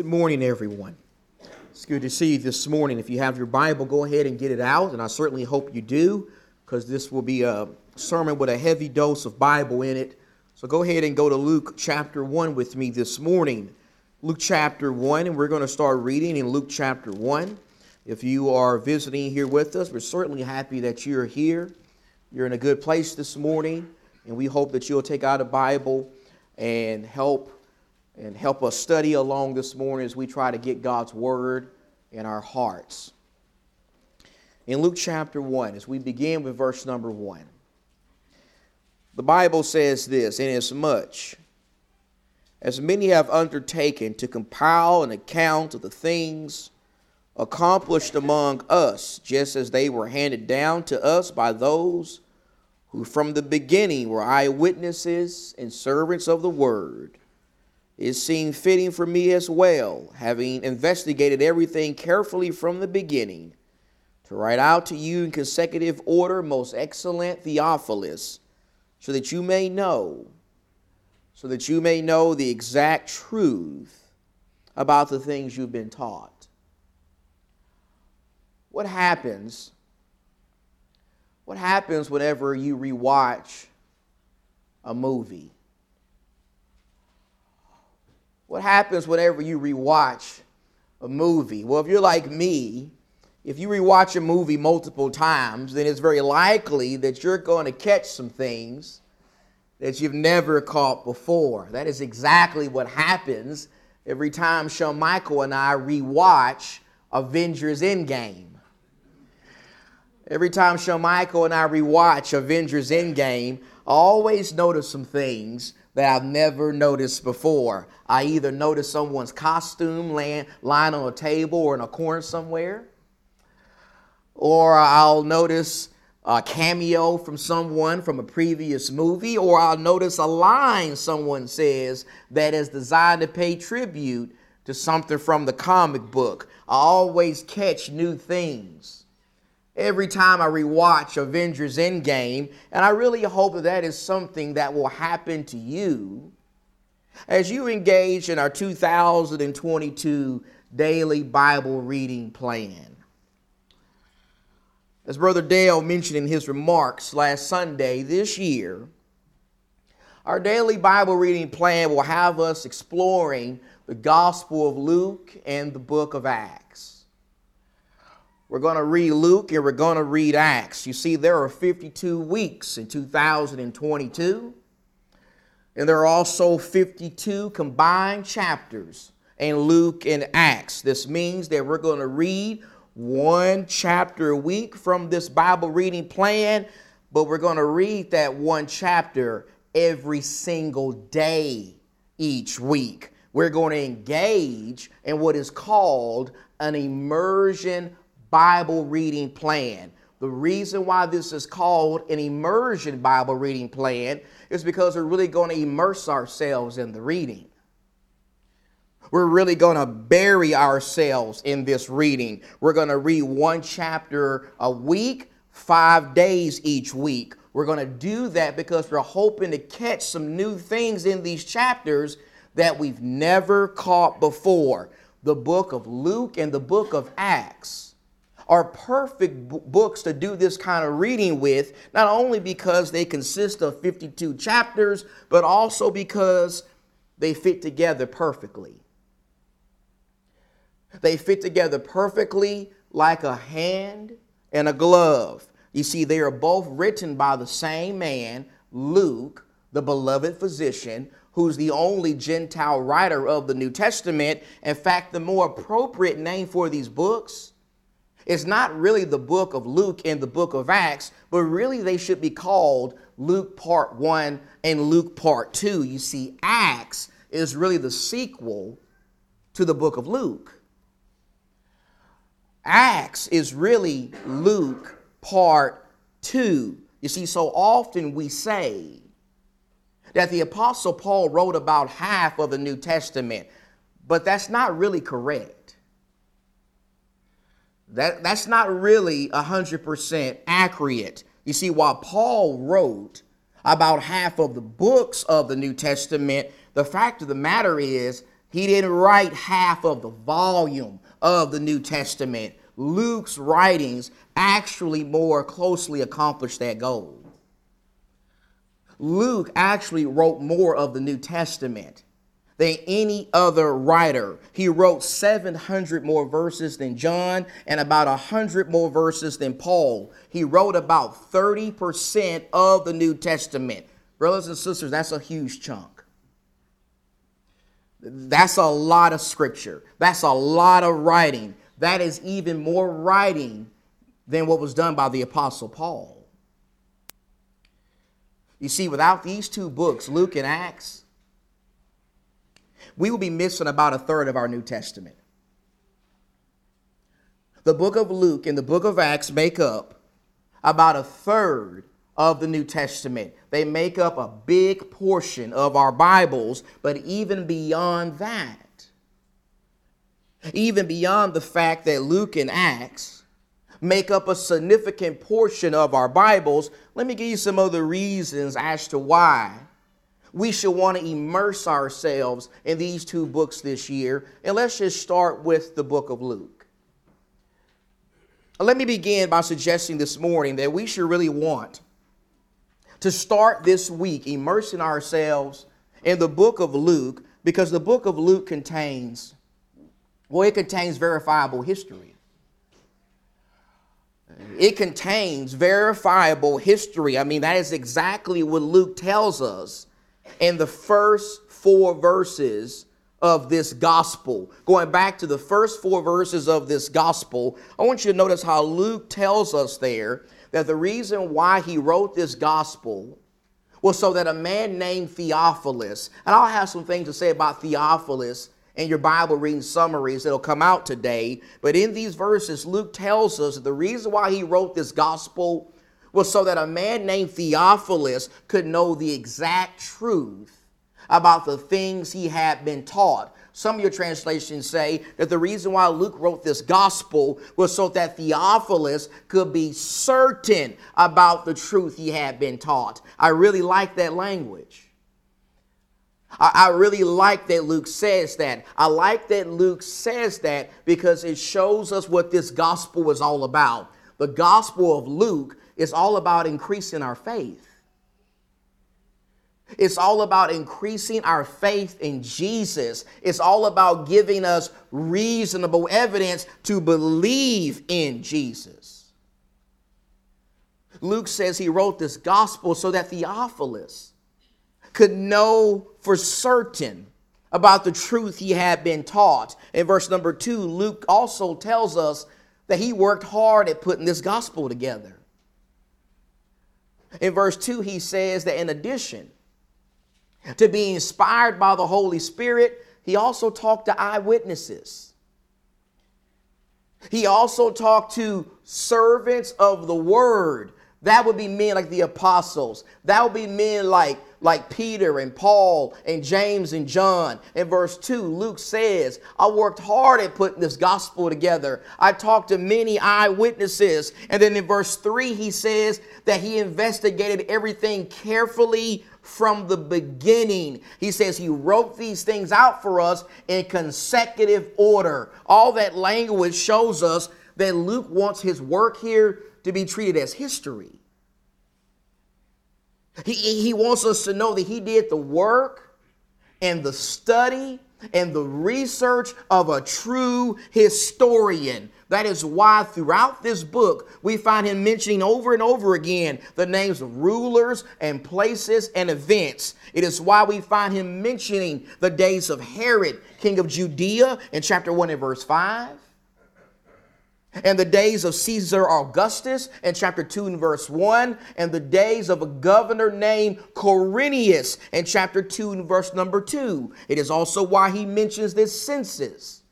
Good morning, everyone. It's good to see you this morning. If you have your Bible, go ahead and get it out, and I certainly hope you do, because this will be a sermon with a heavy dose of Bible in it. So go ahead and go to Luke chapter 1 with me this morning. Luke chapter 1, and we're going to start reading in Luke chapter 1. If you are visiting here with us, we're certainly happy that you're here. You're in a good place this morning, and we hope that you'll take out a Bible and help and help us study along this morning as we try to get God's word in our hearts. In Luke chapter 1, as we begin with verse number 1, the Bible says this Inasmuch as many have undertaken to compile an account of the things accomplished among us, just as they were handed down to us by those who from the beginning were eyewitnesses and servants of the word it seemed fitting for me as well, having investigated everything carefully from the beginning, to write out to you in consecutive order, most excellent Theophilus, so that you may know, so that you may know the exact truth about the things you've been taught. What happens? What happens whenever you rewatch a movie? What happens whenever you rewatch a movie? Well, if you're like me, if you rewatch a movie multiple times, then it's very likely that you're going to catch some things that you've never caught before. That is exactly what happens every time Sean Michael and I rewatch Avengers Endgame. Every time Sean Michael and I rewatch Avengers Endgame, I always notice some things that I've never noticed before. I either notice someone's costume laying, lying on a table or in a corner somewhere, or I'll notice a cameo from someone from a previous movie, or I'll notice a line someone says that is designed to pay tribute to something from the comic book. I always catch new things every time I rewatch Avengers Endgame, and I really hope that that is something that will happen to you as you engage in our 2022 daily Bible reading plan. As Brother Dale mentioned in his remarks last Sunday this year, our daily Bible reading plan will have us exploring the Gospel of Luke and the book of Acts. We're going to read Luke and we're going to read Acts. You see, there are 52 weeks in 2022, and there are also 52 combined chapters in Luke and Acts. This means that we're going to read one chapter a week from this Bible reading plan, but we're going to read that one chapter every single day each week. We're going to engage in what is called an immersion Bible reading plan. The reason why this is called an immersion Bible reading plan is because we're really going to immerse ourselves in the reading. We're really going to bury ourselves in this reading. We're going to read one chapter a week, five days each week. We're going to do that because we're hoping to catch some new things in these chapters that we've never caught before. The book of Luke and the book of Acts are perfect books to do this kind of reading with, not only because they consist of 52 chapters, but also because they fit together perfectly. They fit together perfectly like a hand and a glove. You see, they are both written by the same man, Luke, the beloved physician, who's the only Gentile writer of the New Testament. In fact, the more appropriate name for these books it's not really the book of Luke and the book of Acts, but really they should be called Luke part 1 and Luke part 2. You see, Acts is really the sequel to the book of Luke. Acts is really Luke part 2. You see, so often we say that the Apostle Paul wrote about half of the New Testament, but that's not really correct. That, that's not really 100% accurate. You see, while Paul wrote about half of the books of the New Testament, the fact of the matter is He didn't write half of the volume of the New Testament. Luke's writings actually more closely accomplished that goal. Luke actually wrote more of the New Testament than any other writer. He wrote 700 more verses than John and about 100 more verses than Paul. He wrote about 30% of the New Testament. Brothers and sisters, that's a huge chunk. That's a lot of scripture. That's a lot of writing. That is even more writing than what was done by the Apostle Paul. You see, without these two books, Luke and Acts, we will be missing about a third of our New Testament. The book of Luke and the book of Acts make up about a third of the New Testament. They make up a big portion of our Bibles, but even beyond that, even beyond the fact that Luke and Acts make up a significant portion of our Bibles, let me give you some other reasons as to why we should want to immerse ourselves in these two books this year. And let's just start with the book of Luke. Let me begin by suggesting this morning that we should really want to start this week immersing ourselves in the book of Luke because the book of Luke contains, well, it contains verifiable history. It contains verifiable history. I mean, that is exactly what Luke tells us in the first four verses of this gospel. Going back to the first four verses of this gospel, I want you to notice how Luke tells us there that the reason why he wrote this gospel was so that a man named Theophilus, and I'll have some things to say about Theophilus in your Bible reading summaries that'll come out today. But in these verses, Luke tells us that the reason why he wrote this gospel was so that a man named Theophilus could know the exact truth about the things he had been taught. Some of your translations say that the reason why Luke wrote this gospel was so that Theophilus could be certain about the truth he had been taught. I really like that language. I, really like that Luke says that. I like that Luke says that because it shows us what this gospel is all about. The gospel of Luke it's all about increasing our faith. It's all about increasing our faith in Jesus. It's all about giving us reasonable evidence to believe in Jesus. Luke says he wrote this gospel so that Theophilus could know for certain about the truth he had been taught. In verse number two, Luke also tells us that he worked hard at putting this gospel together. In verse 2, he says that in addition to being inspired by the Holy Spirit, he also talked to eyewitnesses. He also talked to servants of the word. That would be men like the apostles. That would be men like like Peter and Paul and James and John. In verse 2, Luke says, I worked hard at putting this gospel together. I talked to many eyewitnesses. And then in verse 3, he says that he investigated everything carefully from the beginning. He says he wrote these things out for us in consecutive order. All that language shows us that Luke wants his work here to be treated as history. He, he wants us to know that he did the work and the study and the research of a true historian. That is why throughout this book we find him mentioning over and over again the names of rulers and places and events. It is why we find him mentioning the days of Herod, king of Judea, in chapter 1 and verse 5 and the days of Caesar Augustus in chapter 2 and verse 1, and the days of a governor named Quirinius in chapter 2 and verse number 2. It is also why he mentions this census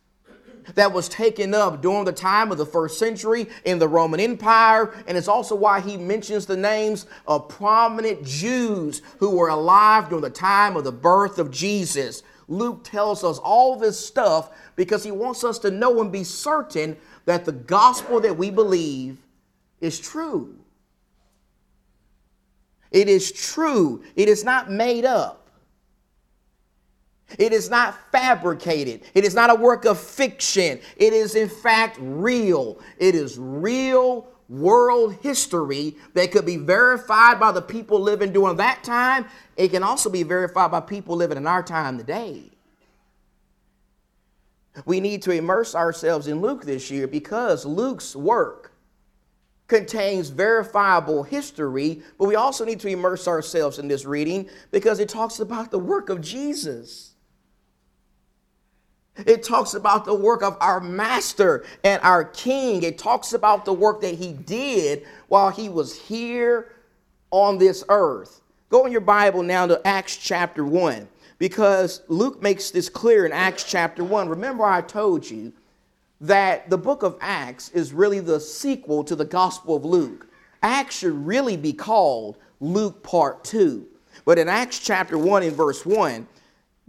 that was taken up during the time of the first century in the Roman Empire, and it's also why he mentions the names of prominent Jews who were alive during the time of the birth of Jesus. Luke tells us all this stuff because he wants us to know and be certain that the gospel that we believe is true. It is true. It is not made up. It is not fabricated. It is not a work of fiction. It is, in fact, real. It is real world history that could be verified by the people living during that time. It can also be verified by people living in our time today. We need to immerse ourselves in Luke this year because Luke's work contains verifiable history, but we also need to immerse ourselves in this reading because it talks about the work of Jesus. It talks about the work of our master and our king. It talks about the work that he did while he was here on this earth. Go in your Bible now to Acts chapter 1 because Luke makes this clear in Acts chapter 1. Remember, I told you that the book of Acts is really the sequel to the Gospel of Luke. Acts should really be called Luke part 2. But in Acts chapter 1 in verse 1,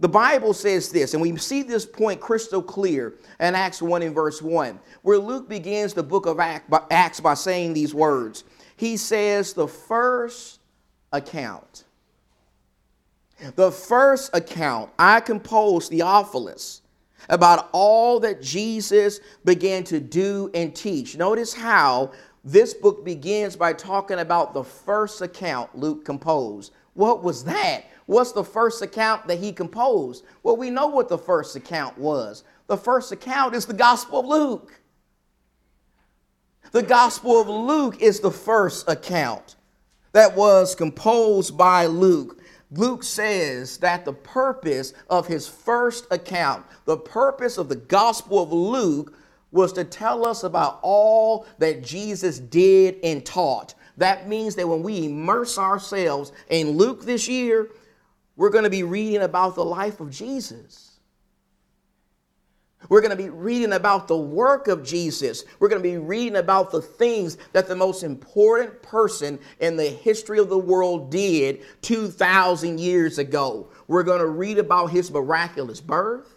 the Bible says this, and we see this point crystal clear in Acts 1 in verse 1, where Luke begins the book of Acts by saying these words. He says, The first account. The first account I composed, Theophilus, about all that Jesus began to do and teach. Notice how this book begins by talking about the first account Luke composed. What was that? What's the first account that he composed? Well, we know what the first account was. The first account is the Gospel of Luke. The Gospel of Luke is the first account that was composed by Luke. Luke says that the purpose of his first account, the purpose of the Gospel of Luke, was to tell us about all that Jesus did and taught. That means that when we immerse ourselves in Luke this year, we're going to be reading about the life of Jesus. We're going to be reading about the work of Jesus. We're going to be reading about the things that the most important person in the history of the world did 2,000 years ago. We're going to read about his miraculous birth.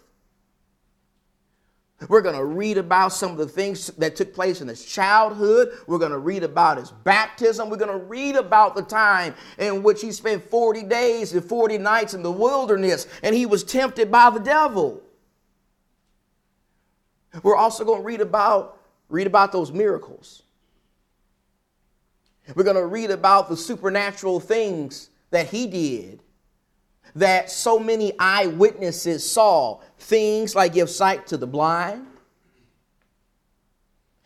We're going to read about some of the things that took place in his childhood. We're going to read about his baptism. We're going to read about the time in which he spent 40 days and 40 nights in the wilderness and he was tempted by the devil. We're also going to read about read about those miracles. We're going to read about the supernatural things that he did that so many eyewitnesses saw. Things like give sight to the blind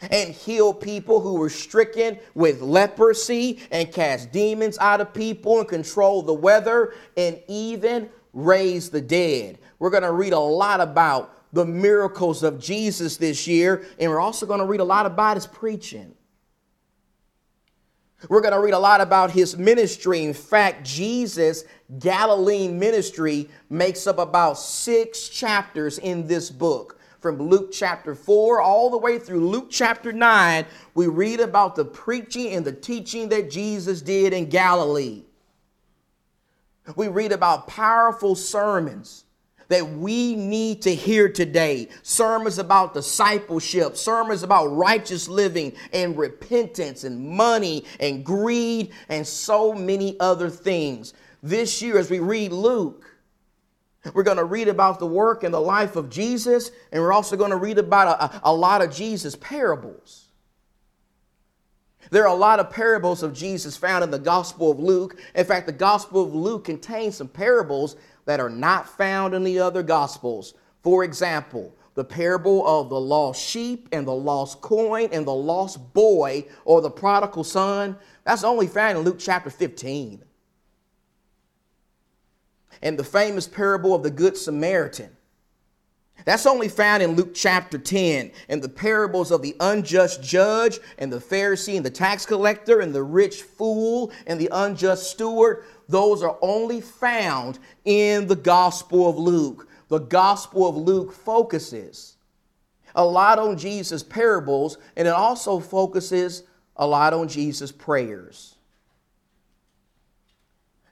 and heal people who were stricken with leprosy and cast demons out of people and control the weather and even raise the dead. We're going to read a lot about the miracles of Jesus this year, and we're also going to read a lot about his preaching. We're going to read a lot about his ministry. In fact, Jesus' Galilean ministry makes up about six chapters in this book. From Luke chapter 4 all the way through Luke chapter 9, we read about the preaching and the teaching that Jesus did in Galilee. We read about powerful sermons that we need to hear today. Sermons about discipleship, sermons about righteous living and repentance and money and greed and so many other things. This year, as we read Luke, we're going to read about the work and the life of Jesus, and we're also going to read about a, a, lot of Jesus' parables. There are a lot of parables of Jesus found in the Gospel of Luke. In fact, the Gospel of Luke contains some parables that are not found in the other Gospels. For example, the parable of the lost sheep and the lost coin and the lost boy or the prodigal son, that's only found in Luke chapter 15. And the famous parable of the Good Samaritan, that's only found in Luke chapter 10. And the parables of the unjust judge and the Pharisee and the tax collector and the rich fool and the unjust steward, those are only found in the Gospel of Luke. The Gospel of Luke focuses a lot on Jesus' parables, and it also focuses a lot on Jesus' prayers.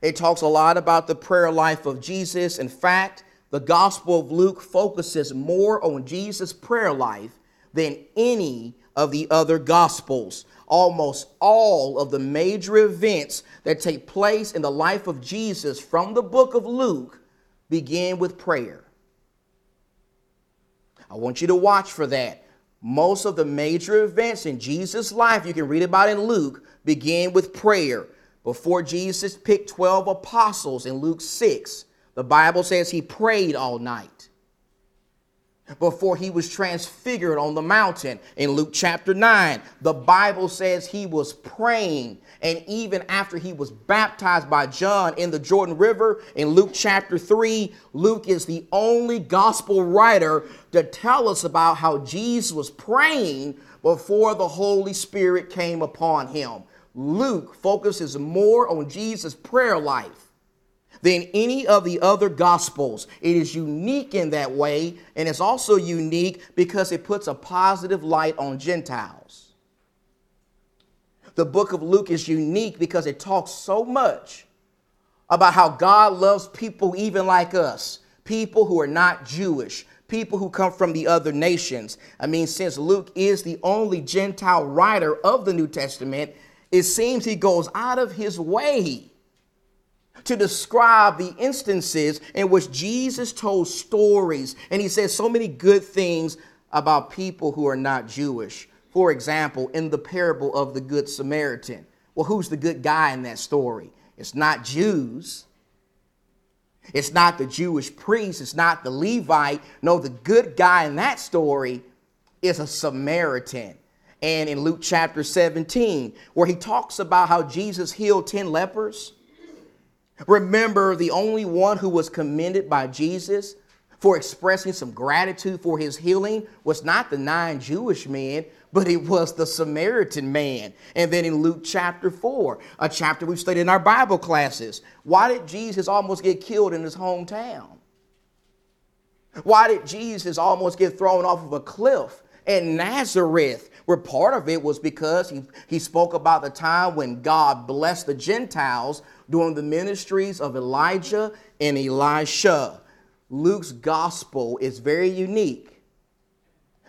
It talks a lot about the prayer life of Jesus. In fact, the Gospel of Luke focuses more on Jesus' prayer life than any of the other Gospels almost all of the major events that take place in the life of Jesus from the book of Luke begin with prayer. I want you to watch for that. Most of the major events in Jesus' life, you can read about in Luke, begin with prayer. Before Jesus picked 12 apostles in Luke 6, the Bible says he prayed all night before he was transfigured on the mountain. In Luke chapter 9, the Bible says he was praying. And even after he was baptized by John in the Jordan River, in Luke chapter 3, Luke is the only gospel writer to tell us about how Jesus was praying before the Holy Spirit came upon him. Luke focuses more on Jesus' prayer life than any of the other gospels. It is unique in that way, and it's also unique because it puts a positive light on Gentiles. The book of Luke is unique because it talks so much about how God loves people even like us, people who are not Jewish, people who come from the other nations. I mean, since Luke is the only Gentile writer of the New Testament, it seems he goes out of his way to describe the instances in which Jesus told stories. And he says so many good things about people who are not Jewish. For example, in the parable of the Good Samaritan. Well, who's the good guy in that story? It's not Jews. It's not the Jewish priest. It's not the Levite. No, the good guy in that story is a Samaritan. And in Luke chapter 17, where he talks about how Jesus healed 10 lepers, Remember, the only one who was commended by Jesus for expressing some gratitude for his healing was not the nine Jewish men, but it was the Samaritan man. And then in Luke chapter 4, a chapter we've studied in our Bible classes, why did Jesus almost get killed in his hometown? Why did Jesus almost get thrown off of a cliff in Nazareth? Where part of it was because he, he spoke about the time when God blessed the Gentiles during the ministries of Elijah and Elisha. Luke's gospel is very unique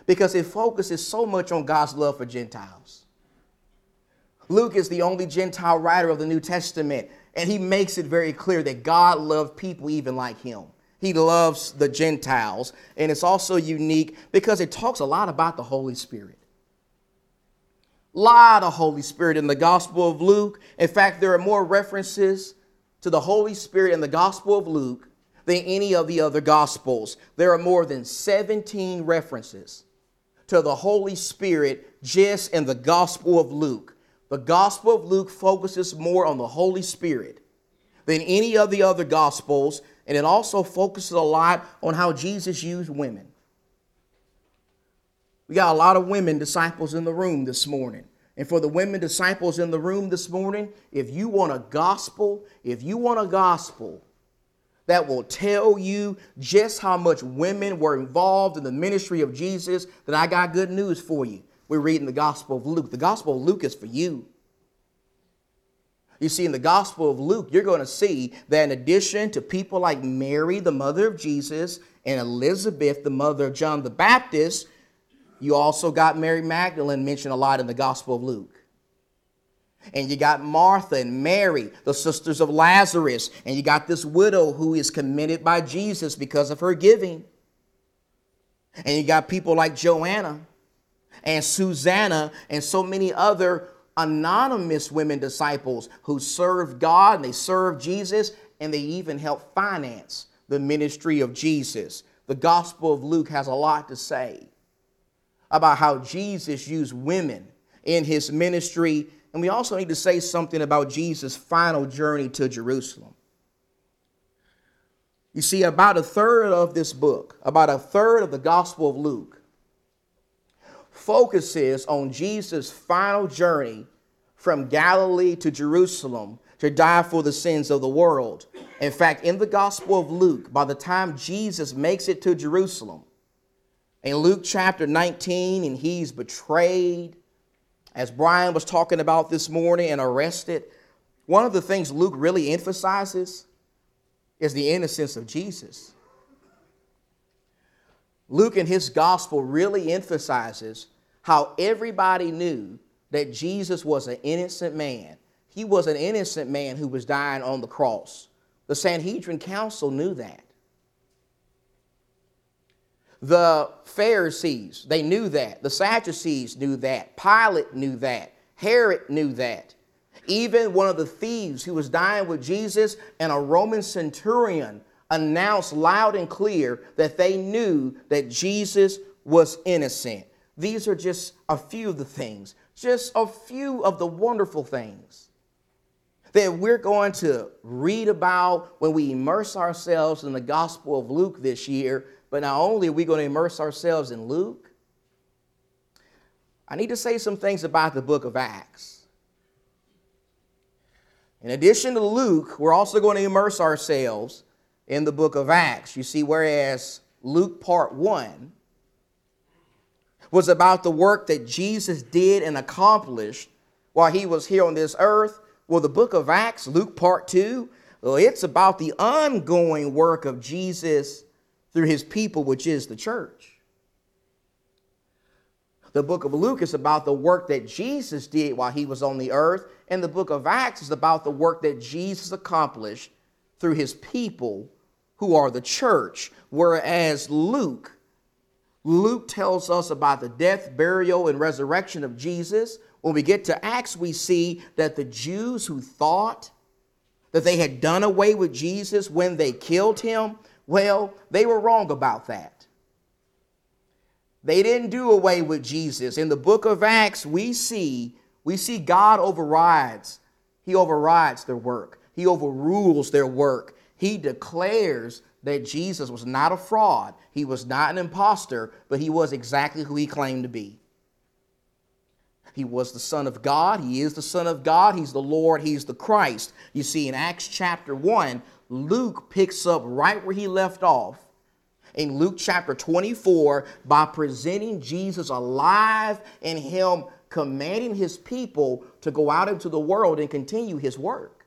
because it focuses so much on God's love for Gentiles. Luke is the only Gentile writer of the New Testament, and he makes it very clear that God loved people even like him. He loves the Gentiles, and it's also unique because it talks a lot about the Holy Spirit lot of Holy Spirit in the Gospel of Luke. In fact, there are more references to the Holy Spirit in the Gospel of Luke than any of the other Gospels. There are more than 17 references to the Holy Spirit just in the Gospel of Luke. The Gospel of Luke focuses more on the Holy Spirit than any of the other Gospels, and it also focuses a lot on how Jesus used women. We got a lot of women disciples in the room this morning. And for the women disciples in the room this morning, if you want a gospel, if you want a gospel that will tell you just how much women were involved in the ministry of Jesus, then I got good news for you. We're reading the Gospel of Luke. The Gospel of Luke is for you. You see, in the Gospel of Luke, you're going to see that in addition to people like Mary, the mother of Jesus, and Elizabeth, the mother of John the Baptist, you also got Mary Magdalene mentioned a lot in the Gospel of Luke. And you got Martha and Mary, the sisters of Lazarus. And you got this widow who is commended by Jesus because of her giving. And you got people like Joanna and Susanna and so many other anonymous women disciples who served God and they served Jesus and they even helped finance the ministry of Jesus. The Gospel of Luke has a lot to say about how Jesus used women in his ministry. And we also need to say something about Jesus' final journey to Jerusalem. You see, about a third of this book, about a third of the Gospel of Luke, focuses on Jesus' final journey from Galilee to Jerusalem to die for the sins of the world. In fact, in the Gospel of Luke, by the time Jesus makes it to Jerusalem, in Luke chapter 19, and he's betrayed, as Brian was talking about this morning, and arrested. One of the things Luke really emphasizes is the innocence of Jesus. Luke in his gospel really emphasizes how everybody knew that Jesus was an innocent man. He was an innocent man who was dying on the cross. The Sanhedrin Council knew that. The Pharisees, they knew that. The Sadducees knew that. Pilate knew that. Herod knew that. Even one of the thieves who was dying with Jesus and a Roman centurion announced loud and clear that they knew that Jesus was innocent. These are just a few of the things, just a few of the wonderful things that we're going to read about when we immerse ourselves in the Gospel of Luke this year but not only are we going to immerse ourselves in Luke, I need to say some things about the book of Acts. In addition to Luke, we're also going to immerse ourselves in the book of Acts. You see, whereas Luke part 1 was about the work that Jesus did and accomplished while he was here on this earth, well, the book of Acts, Luke part 2, well, it's about the ongoing work of Jesus through his people, which is the church. The book of Luke is about the work that Jesus did while he was on the earth, and the book of Acts is about the work that Jesus accomplished through his people who are the church. Whereas Luke, Luke tells us about the death, burial, and resurrection of Jesus. When we get to Acts, we see that the Jews who thought that they had done away with Jesus when they killed him, well, they were wrong about that. They didn't do away with Jesus. In the book of Acts, we see we see God overrides. He overrides their work. He overrules their work. He declares that Jesus was not a fraud. He was not an impostor, but he was exactly who he claimed to be. He was the Son of God. He is the Son of God. He's the Lord. He's the Christ. You see, in Acts chapter 1, Luke picks up right where he left off in Luke chapter 24 by presenting Jesus alive and him commanding his people to go out into the world and continue his work.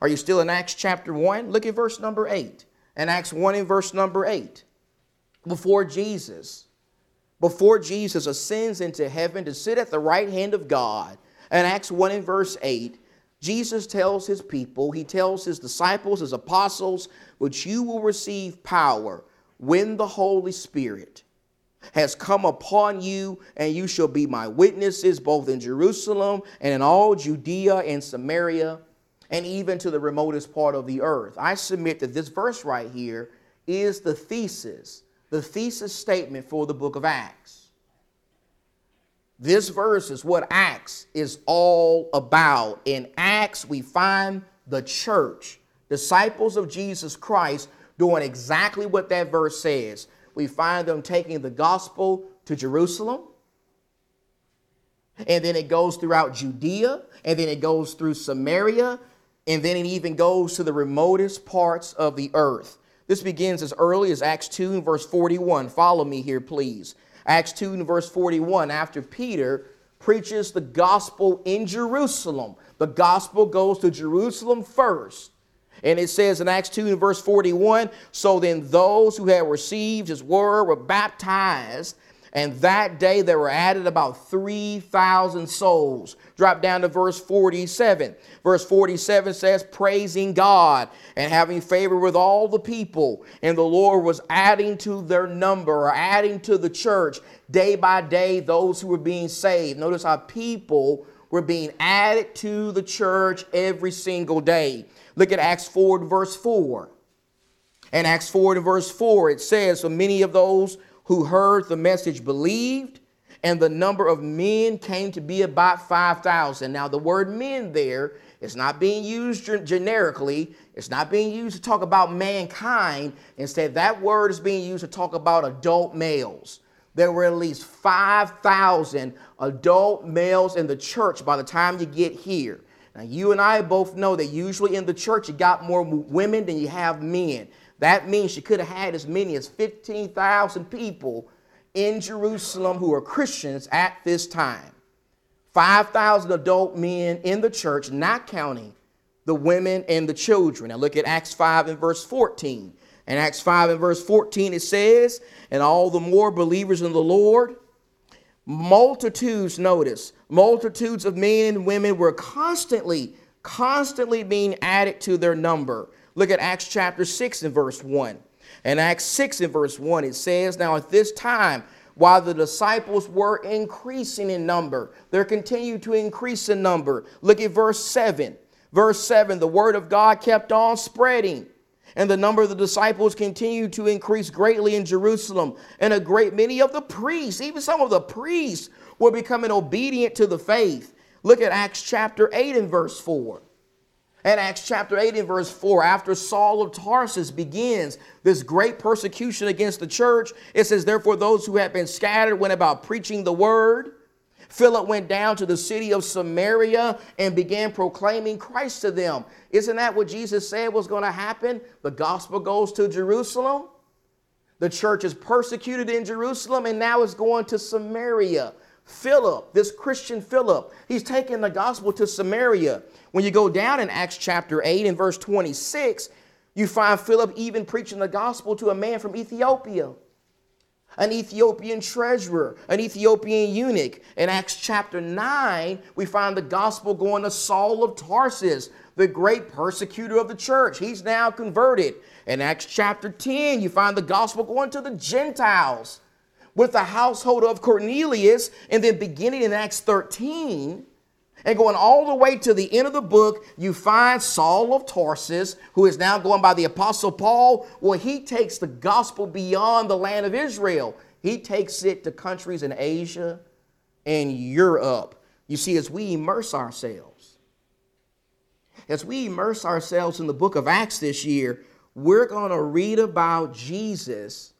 Are you still in Acts chapter 1? Look at verse number 8. In Acts 1 and verse number 8. Before Jesus, before Jesus ascends into heaven to sit at the right hand of God, in Acts 1 and verse 8, Jesus tells his people, he tells his disciples, his apostles, which you will receive power when the Holy Spirit has come upon you, and you shall be my witnesses both in Jerusalem and in all Judea and Samaria, and even to the remotest part of the earth. I submit that this verse right here is the thesis, the thesis statement for the book of Acts. This verse is what Acts is all about. In Acts, we find the church, disciples of Jesus Christ, doing exactly what that verse says. We find them taking the gospel to Jerusalem, and then it goes throughout Judea, and then it goes through Samaria, and then it even goes to the remotest parts of the earth. This begins as early as Acts 2 and verse 41. Follow me here, please. Acts 2 and verse 41, after Peter preaches the gospel in Jerusalem, the gospel goes to Jerusalem first. And it says in Acts 2 and verse 41 So then those who had received his word were baptized, and that day there were added about 3,000 souls. Drop down to verse 47. Verse 47 says, Praising God and having favor with all the people. And the Lord was adding to their number, or adding to the church, day by day, those who were being saved. Notice how people were being added to the church every single day. Look at Acts 4 verse 4. In Acts 4 verse 4, it says, So many of those who heard the message believed, and the number of men came to be about 5,000. Now, the word men there is not being used generically, it's not being used to talk about mankind. Instead, that word is being used to talk about adult males. There were at least 5,000 adult males in the church by the time you get here. Now, you and I both know that usually in the church you got more women than you have men. That means she could have had as many as 15,000 people in Jerusalem who are Christians at this time. 5,000 adult men in the church, not counting the women and the children. Now look at Acts 5 and verse 14. In Acts 5 and verse 14, it says, And all the more believers in the Lord, multitudes, notice, multitudes of men and women were constantly, constantly being added to their number. Look at Acts chapter 6 and verse 1. In Acts 6 and verse 1, it says, Now at this time, while the disciples were increasing in number, they continued to increase in number. Look at verse 7. Verse 7 the word of God kept on spreading, and the number of the disciples continued to increase greatly in Jerusalem. And a great many of the priests, even some of the priests, were becoming obedient to the faith. Look at Acts chapter 8 and verse 4. And Acts chapter 8 and verse 4, after Saul of Tarsus begins this great persecution against the church, it says, Therefore, those who had been scattered went about preaching the word. Philip went down to the city of Samaria and began proclaiming Christ to them. Isn't that what Jesus said was going to happen? The gospel goes to Jerusalem. The church is persecuted in Jerusalem and now it's going to Samaria. Philip, this Christian Philip, he's taking the gospel to Samaria. When you go down in Acts chapter 8 and verse 26, you find Philip even preaching the gospel to a man from Ethiopia, an Ethiopian treasurer, an Ethiopian eunuch. In Acts chapter 9, we find the gospel going to Saul of Tarsus, the great persecutor of the church. He's now converted. In Acts chapter 10, you find the gospel going to the Gentiles with the household of Cornelius, and then beginning in Acts 13 and going all the way to the end of the book, you find Saul of Tarsus, who is now going by the Apostle Paul. Well, he takes the gospel beyond the land of Israel, he takes it to countries in Asia and Europe. You see, as we immerse ourselves, as we immerse ourselves in the book of Acts this year, we're going to read about Jesus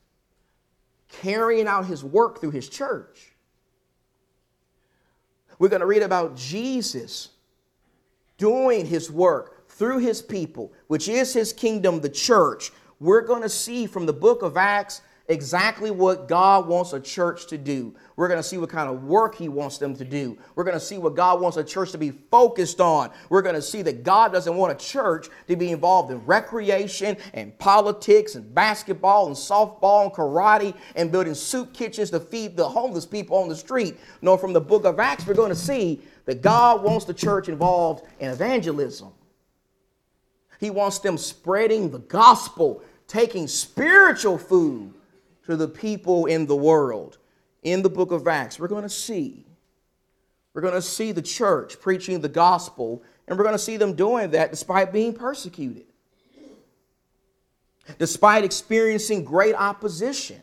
carrying out his work through his church. We're going to read about Jesus doing his work through his people, which is his kingdom, the church. We're going to see from the book of Acts exactly what God wants a church to do. We're going to see what kind of work He wants them to do. We're going to see what God wants a church to be focused on. We're going to see that God doesn't want a church to be involved in recreation and politics and basketball and softball and karate and building soup kitchens to feed the homeless people on the street. No, from the book of Acts, we're going to see that God wants the church involved in evangelism. He wants them spreading the gospel, taking spiritual food to the people in the world. In the book of Acts, we're going to see. We're going to see the church preaching the gospel, and we're going to see them doing that despite being persecuted, despite experiencing great opposition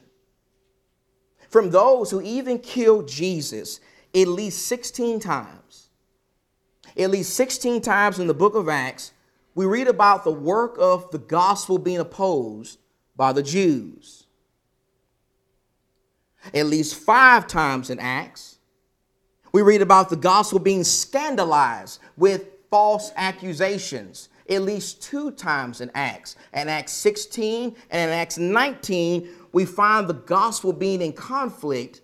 from those who even killed Jesus at least 16 times. At least 16 times in the book of Acts, we read about the work of the gospel being opposed by the Jews at least five times in Acts. We read about the gospel being scandalized with false accusations at least two times in Acts. In Acts 16 and in Acts 19, we find the gospel being in conflict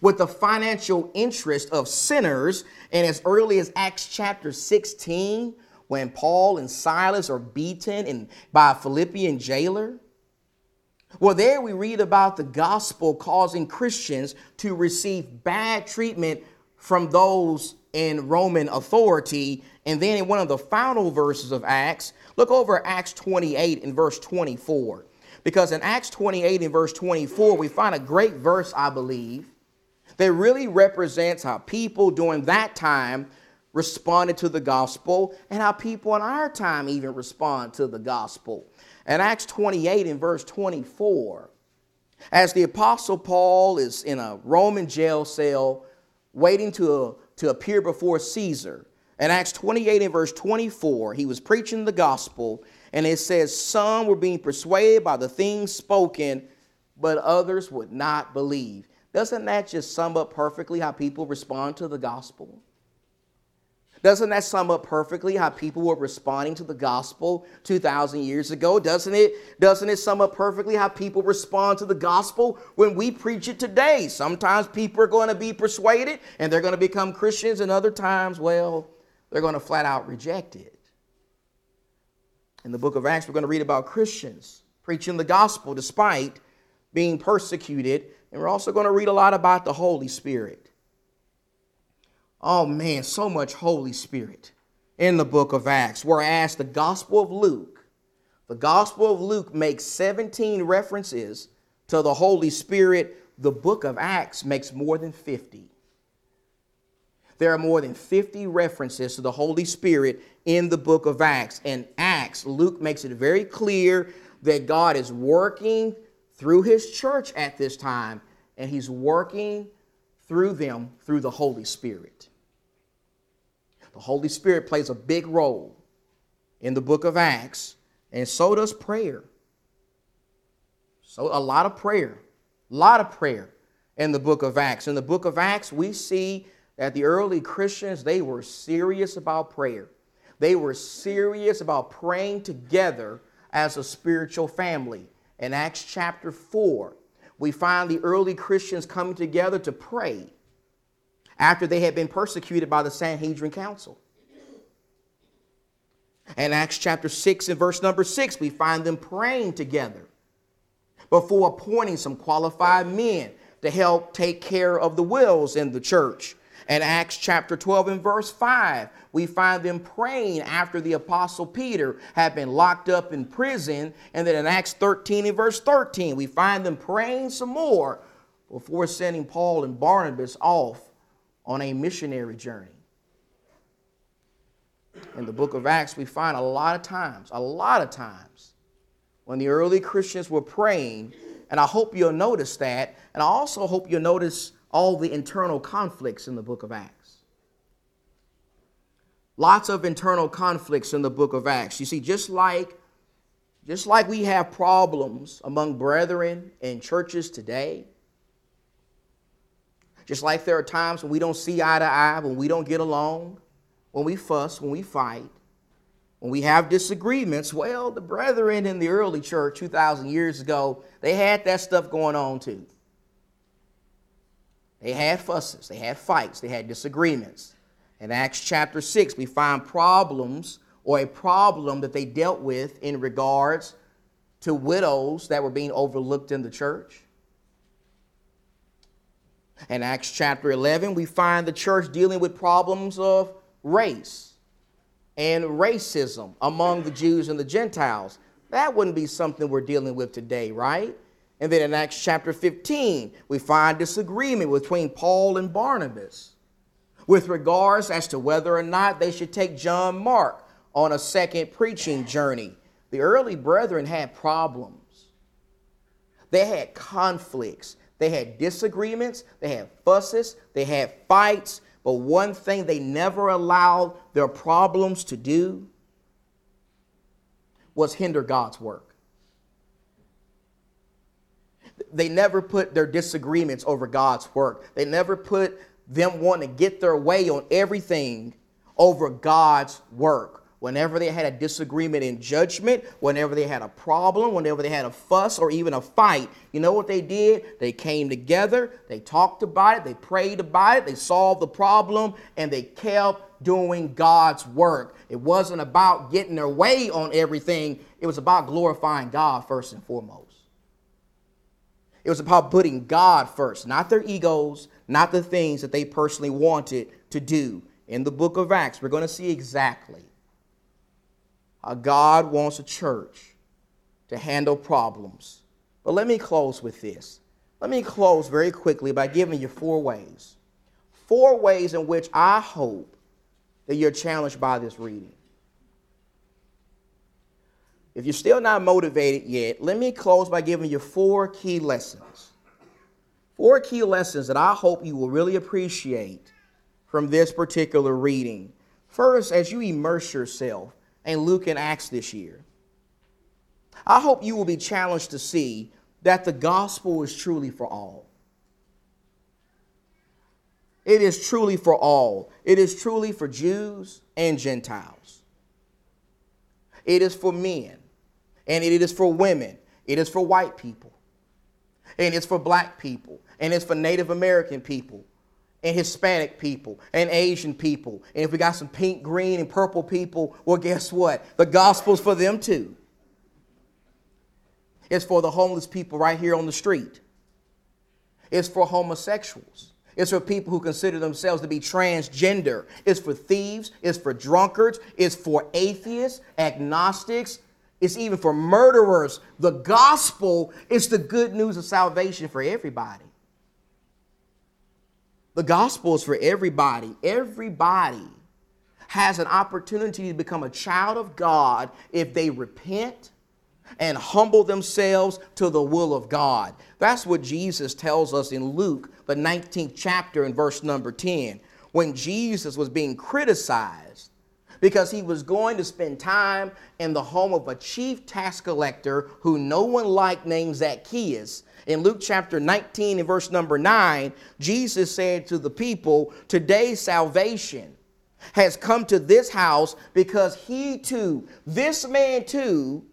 with the financial interest of sinners. And as early as Acts chapter 16, when Paul and Silas are beaten and by a Philippian jailer, well, there we read about the gospel causing Christians to receive bad treatment from those in Roman authority. And then in one of the final verses of Acts, look over Acts 28 and verse 24. Because in Acts 28 and verse 24, we find a great verse, I believe, that really represents how people during that time responded to the gospel and how people in our time even respond to the gospel. In Acts 28 in verse 24, as the Apostle Paul is in a Roman jail cell waiting to, to appear before Caesar, in Acts 28 and verse 24, he was preaching the gospel, and it says, Some were being persuaded by the things spoken, but others would not believe. Doesn't that just sum up perfectly how people respond to the gospel? Doesn't that sum up perfectly how people were responding to the gospel 2,000 years ago? Doesn't it? Doesn't it sum up perfectly how people respond to the gospel when we preach it today? Sometimes people are going to be persuaded and they're going to become Christians, and other times, well, they're going to flat out reject it. In the book of Acts, we're going to read about Christians preaching the gospel despite being persecuted, and we're also going to read a lot about the Holy Spirit. Oh man, so much Holy Spirit in the book of Acts. Whereas the Gospel of Luke The Gospel of Luke makes 17 references to the Holy Spirit. The book of Acts makes more than 50. There are more than 50 references to the Holy Spirit in the book of Acts. And Acts, Luke makes it very clear that God is working through his church at this time, and he's working through them through the Holy Spirit. The Holy Spirit plays a big role in the book of Acts, and so does prayer. So, a lot of prayer, a lot of prayer in the book of Acts. In the book of Acts, we see that the early Christians, they were serious about prayer. They were serious about praying together as a spiritual family. In Acts chapter 4, we find the early Christians coming together to pray after they had been persecuted by the Sanhedrin Council. In Acts chapter 6 and verse number 6, we find them praying together before appointing some qualified men to help take care of the wills in the church. In Acts chapter 12 and verse 5, we find them praying after the apostle Peter had been locked up in prison. And then in Acts 13 and verse 13, we find them praying some more before sending Paul and Barnabas off on a missionary journey. In the book of Acts, we find a lot of times, a lot of times, when the early Christians were praying, and I hope you'll notice that, and I also hope you'll notice all the internal conflicts in the book of Acts. Lots of internal conflicts in the book of Acts. You see, just like just like we have problems among brethren in churches today, just like there are times when we don't see eye to eye, when we don't get along, when we fuss, when we fight, when we have disagreements, well, the brethren in the early church 2,000 years ago, they had that stuff going on too. They had fusses, they had fights, they had disagreements. In Acts chapter 6, we find problems or a problem that they dealt with in regards to widows that were being overlooked in the church. In Acts chapter 11, we find the church dealing with problems of race and racism among the Jews and the Gentiles. That wouldn't be something we're dealing with today, right? And then in Acts chapter 15, we find disagreement between Paul and Barnabas with regards as to whether or not they should take John Mark on a second preaching journey. The early brethren had problems. They had conflicts. They had disagreements. They had fusses. They had fights. But one thing they never allowed their problems to do was hinder God's work they never put their disagreements over God's work. They never put them wanting to get their way on everything over God's work. Whenever they had a disagreement in judgment, whenever they had a problem, whenever they had a fuss or even a fight, you know what they did? They came together, they talked about it, they prayed about it, they solved the problem, and they kept doing God's work. It wasn't about getting their way on everything, it was about glorifying God first and foremost. It was about putting God first, not their egos, not the things that they personally wanted to do. In the book of Acts, we're going to see exactly Uh, God wants a church to handle problems. But let me close with this. Let me close very quickly by giving you four ways. Four ways in which I hope that you're challenged by this reading. If you're still not motivated yet, let me close by giving you four key lessons. Four key lessons that I hope you will really appreciate from this particular reading. First, as you immerse yourself in Luke and Acts this year, I hope you will be challenged to see that the gospel is truly for all. It is truly for all. It is truly for Jews and Gentiles. It is for men and it is for women, it is for white people, and it's for black people, and it's for Native American people, and Hispanic people, and Asian people. And if we got some pink, green, and purple people, well, guess what? The gospel's for them too. It's for the homeless people right here on the street. It's for homosexuals. It's for people who consider themselves to be transgender. It's for thieves. It's for drunkards. It's for atheists, agnostics, It's even for murderers. The gospel is the good news of salvation for everybody. The gospel is for everybody. Everybody has an opportunity to become a child of God if they repent and humble themselves to the will of God. That's what Jesus tells us in Luke, the 19th chapter, in verse number 10, when Jesus was being criticized because he was going to spend time in the home of a chief tax collector who no one liked named Zacchaeus. In Luke chapter 19 and verse number 9, Jesus said to the people, Today salvation has come to this house because he too, this man too,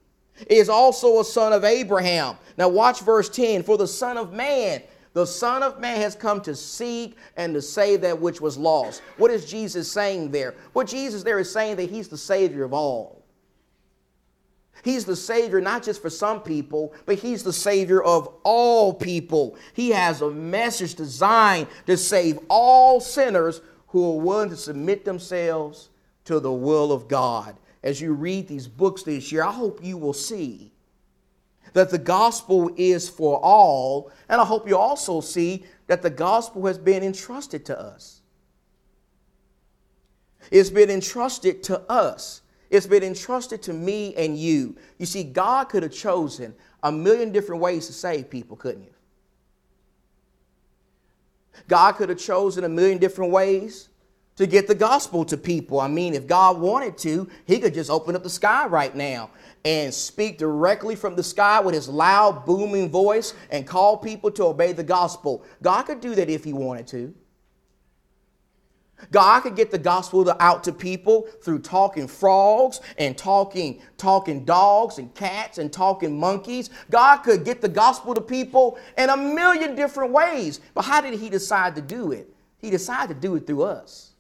is also a son of Abraham. Now, watch verse 10 For the Son of Man, the Son of Man has come to seek and to save that which was lost. What is Jesus saying there? What Jesus there is saying that he's the Savior of all. He's the Savior not just for some people, but He's the Savior of all people. He has a message designed to save all sinners who are willing to submit themselves to the will of God as you read these books this year, I hope you will see that the gospel is for all, and I hope you also see that the gospel has been entrusted to us. It's been entrusted to us. It's been entrusted to me and you. You see, God could have chosen a million different ways to save people, couldn't you? God could have chosen a million different ways to get the gospel to people. I mean, if God wanted to, He could just open up the sky right now and speak directly from the sky with His loud, booming voice and call people to obey the gospel. God could do that if He wanted to. God could get the gospel out to people through talking frogs and talking talking dogs and cats and talking monkeys. God could get the gospel to people in a million different ways. But how did he decide to do it? He decided to do it through us.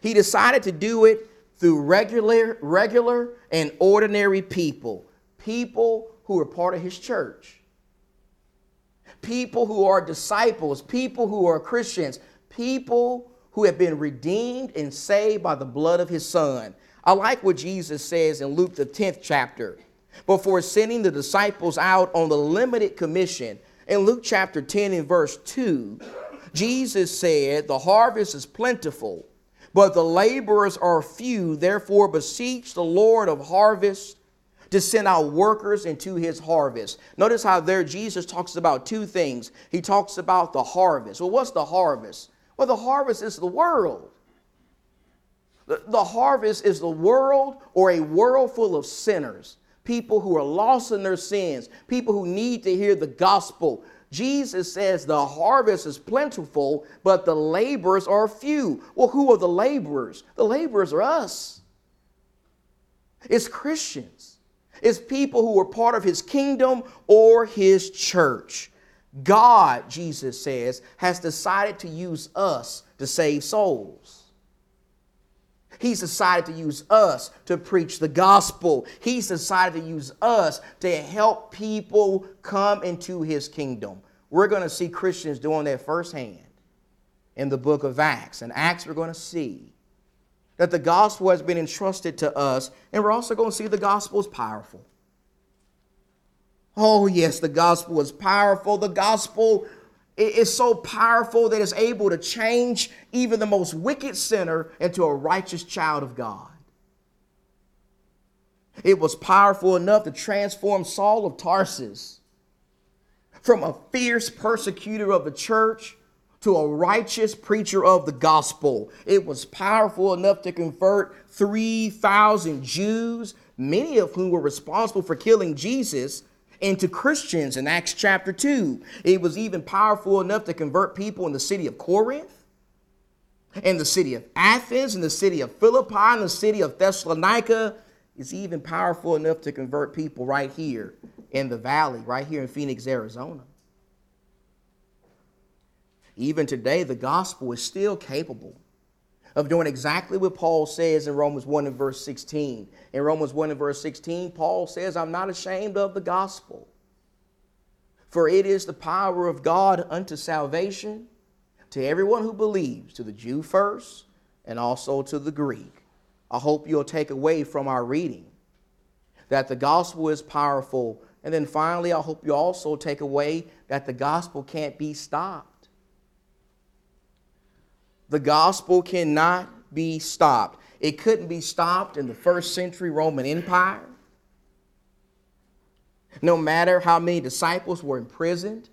He decided to do it through regular, regular and ordinary people, people who are part of his church, people who are disciples, people who are Christians, people who have been redeemed and saved by the blood of his son. I like what Jesus says in Luke, the 10th chapter. Before sending the disciples out on the limited commission, in Luke chapter 10 and verse 2, Jesus said, The harvest is plentiful but the laborers are few. Therefore, beseech the Lord of harvest to send out workers into his harvest. Notice how there Jesus talks about two things. He talks about the harvest. Well, what's the harvest? Well, the harvest is the world. The, the harvest is the world or a world full of sinners, people who are lost in their sins, people who need to hear the gospel, Jesus says the harvest is plentiful, but the laborers are few. Well, who are the laborers? The laborers are us. It's Christians. It's people who are part of his kingdom or his church. God, Jesus says, has decided to use us to save souls. He's decided to use us to preach the gospel. He's decided to use us to help people come into his kingdom. We're going to see Christians doing that firsthand in the book of Acts. In Acts, we're going to see that the gospel has been entrusted to us, and we're also going to see the gospel is powerful. Oh, yes, the gospel is powerful. The gospel is so powerful that it's able to change even the most wicked sinner into a righteous child of God. It was powerful enough to transform Saul of Tarsus from a fierce persecutor of the church to a righteous preacher of the gospel. It was powerful enough to convert 3,000 Jews, many of whom were responsible for killing Jesus, into Christians in Acts chapter 2. It was even powerful enough to convert people in the city of Corinth, in the city of Athens, in the city of Philippi, in the city of Thessalonica. It's even powerful enough to convert people right here in the valley, right here in Phoenix, Arizona. Even today, the gospel is still capable of doing exactly what Paul says in Romans 1 and verse 16. In Romans 1 and verse 16, Paul says, I'm not ashamed of the gospel, for it is the power of God unto salvation to everyone who believes, to the Jew first, and also to the Greek. I hope you'll take away from our reading that the gospel is powerful. And then finally, I hope you also take away that the gospel can't be stopped. The gospel cannot be stopped. It couldn't be stopped in the first century Roman Empire. No matter how many disciples were imprisoned,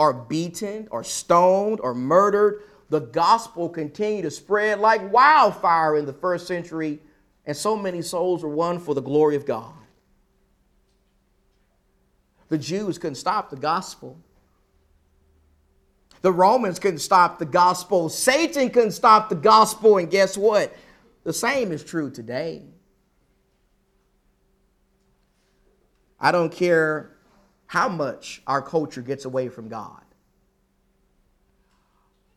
or beaten, or stoned, or murdered, the gospel continued to spread like wildfire in the first century, and so many souls were won for the glory of God. The Jews couldn't stop the gospel. The Romans couldn't stop the gospel. Satan couldn't stop the gospel. And guess what? The same is true today. I don't care how much our culture gets away from God.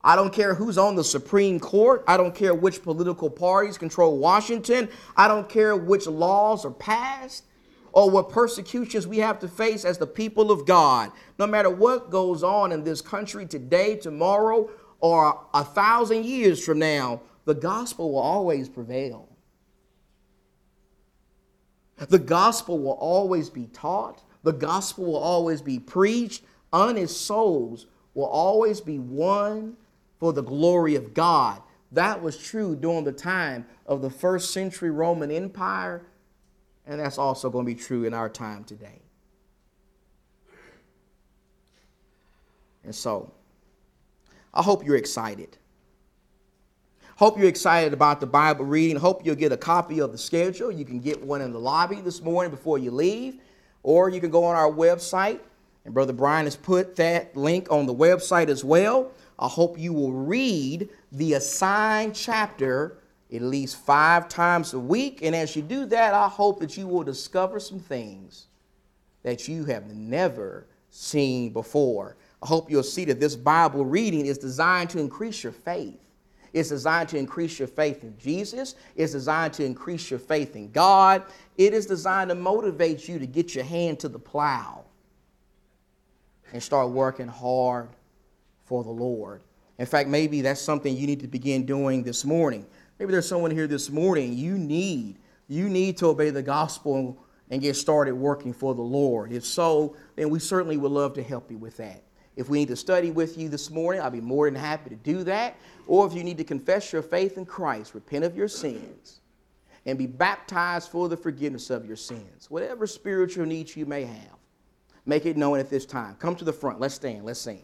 I don't care who's on the Supreme Court. I don't care which political parties control Washington. I don't care which laws are passed or what persecutions we have to face as the people of God. No matter what goes on in this country today, tomorrow, or a thousand years from now, the gospel will always prevail. The gospel will always be taught, the gospel will always be preached. Honest souls will always be won for the glory of God. That was true during the time of the first century Roman Empire and that's also going to be true in our time today. And so, I hope you're excited. Hope you're excited about the Bible reading. Hope you'll get a copy of the schedule. You can get one in the lobby this morning before you leave, or you can go on our website. And Brother Brian has put that link on the website as well. I hope you will read the assigned chapter at least five times a week. And as you do that, I hope that you will discover some things that you have never seen before. I hope you'll see that this Bible reading is designed to increase your faith. It's designed to increase your faith in Jesus. It's designed to increase your faith in God. It is designed to motivate you to get your hand to the plow and start working hard for the Lord. In fact, maybe that's something you need to begin doing this morning. Maybe there's someone here this morning you need you need to obey the gospel and get started working for the Lord. If so, then we certainly would love to help you with that. If we need to study with you this morning, I'll be more than happy to do that. Or if you need to confess your faith in Christ, repent of your sins, and be baptized for the forgiveness of your sins, whatever spiritual needs you may have, make it known at this time. Come to the front. Let's stand. Let's sing.